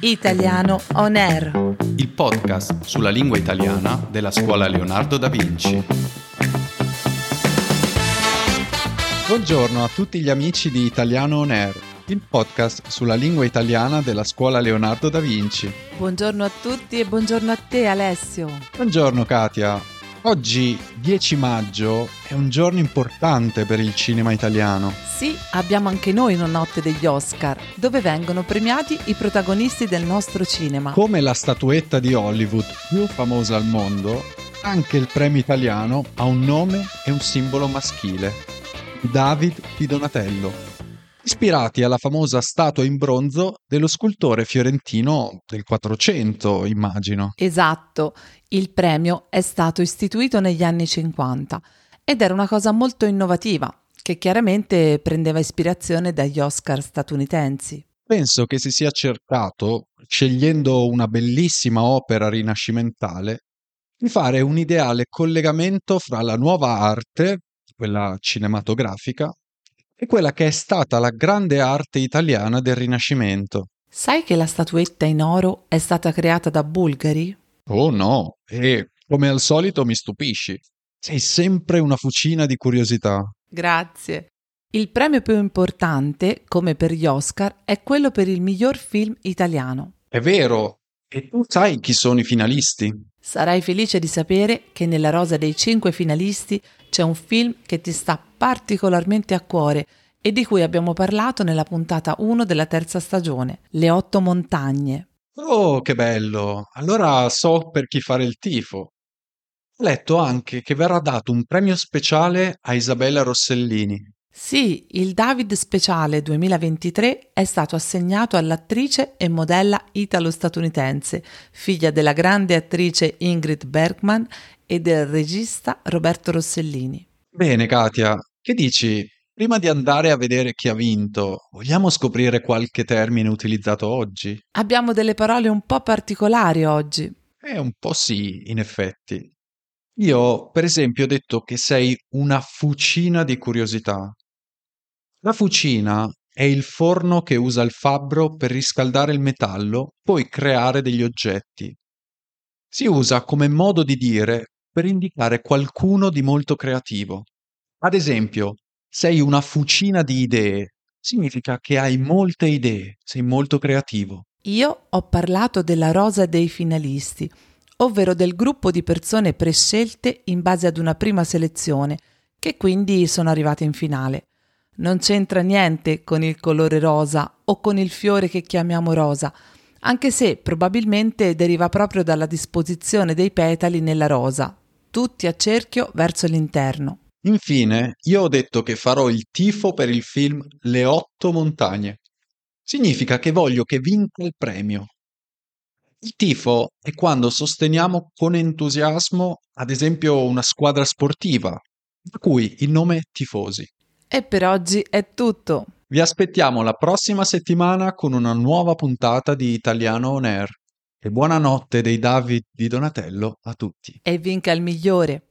Italiano On Air. il podcast sulla lingua italiana della scuola Leonardo da Vinci. Buongiorno a tutti gli amici di Italiano On Air, il podcast sulla lingua italiana della scuola Leonardo da Vinci. Buongiorno a tutti e buongiorno a te Alessio. Buongiorno Katia. Oggi, 10 maggio, è un giorno importante per il cinema italiano. Sì, abbiamo anche noi una notte degli Oscar, dove vengono premiati i protagonisti del nostro cinema. Come la statuetta di Hollywood più famosa al mondo, anche il premio italiano ha un nome e un simbolo maschile. David di Donatello. Ispirati alla famosa statua in bronzo dello scultore fiorentino del 400, immagino. Esatto, il premio è stato istituito negli anni 50 ed era una cosa molto innovativa, che chiaramente prendeva ispirazione dagli Oscar statunitensi. Penso che si sia cercato, scegliendo una bellissima opera rinascimentale, di fare un ideale collegamento fra la nuova arte, quella cinematografica, e quella che è stata la grande arte italiana del Rinascimento. Sai che la statuetta in oro è stata creata da bulgari? Oh no, e come al solito mi stupisci. Sei sempre una fucina di curiosità. Grazie. Il premio più importante, come per gli Oscar, è quello per il miglior film italiano. È vero. E tu sai chi sono i finalisti? Sarai felice di sapere che nella rosa dei cinque finalisti c'è un film che ti sta particolarmente a cuore e di cui abbiamo parlato nella puntata 1 della terza stagione, Le otto montagne. Oh, che bello! Allora so per chi fare il tifo. Ho letto anche che verrà dato un premio speciale a Isabella Rossellini. Sì, il David Speciale 2023 è stato assegnato all'attrice e modella italo-statunitense, figlia della grande attrice Ingrid Bergman e del regista Roberto Rossellini. Bene, Katia, che dici? Prima di andare a vedere chi ha vinto, vogliamo scoprire qualche termine utilizzato oggi? Abbiamo delle parole un po' particolari oggi. Eh, un po' sì, in effetti. Io, per esempio, ho detto che sei una fucina di curiosità. La fucina è il forno che usa il fabbro per riscaldare il metallo, poi creare degli oggetti. Si usa come modo di dire per indicare qualcuno di molto creativo. Ad esempio, sei una fucina di idee, significa che hai molte idee, sei molto creativo. Io ho parlato della rosa dei finalisti, ovvero del gruppo di persone prescelte in base ad una prima selezione, che quindi sono arrivate in finale. Non c'entra niente con il colore rosa o con il fiore che chiamiamo rosa, anche se probabilmente deriva proprio dalla disposizione dei petali nella rosa, tutti a cerchio verso l'interno. Infine, io ho detto che farò il tifo per il film Le otto montagne. Significa che voglio che vinca il premio. Il tifo è quando sosteniamo con entusiasmo, ad esempio, una squadra sportiva, da cui il nome tifosi. E per oggi è tutto. Vi aspettiamo la prossima settimana con una nuova puntata di Italiano On Air. E buonanotte dei David di Donatello a tutti. E vinca il migliore.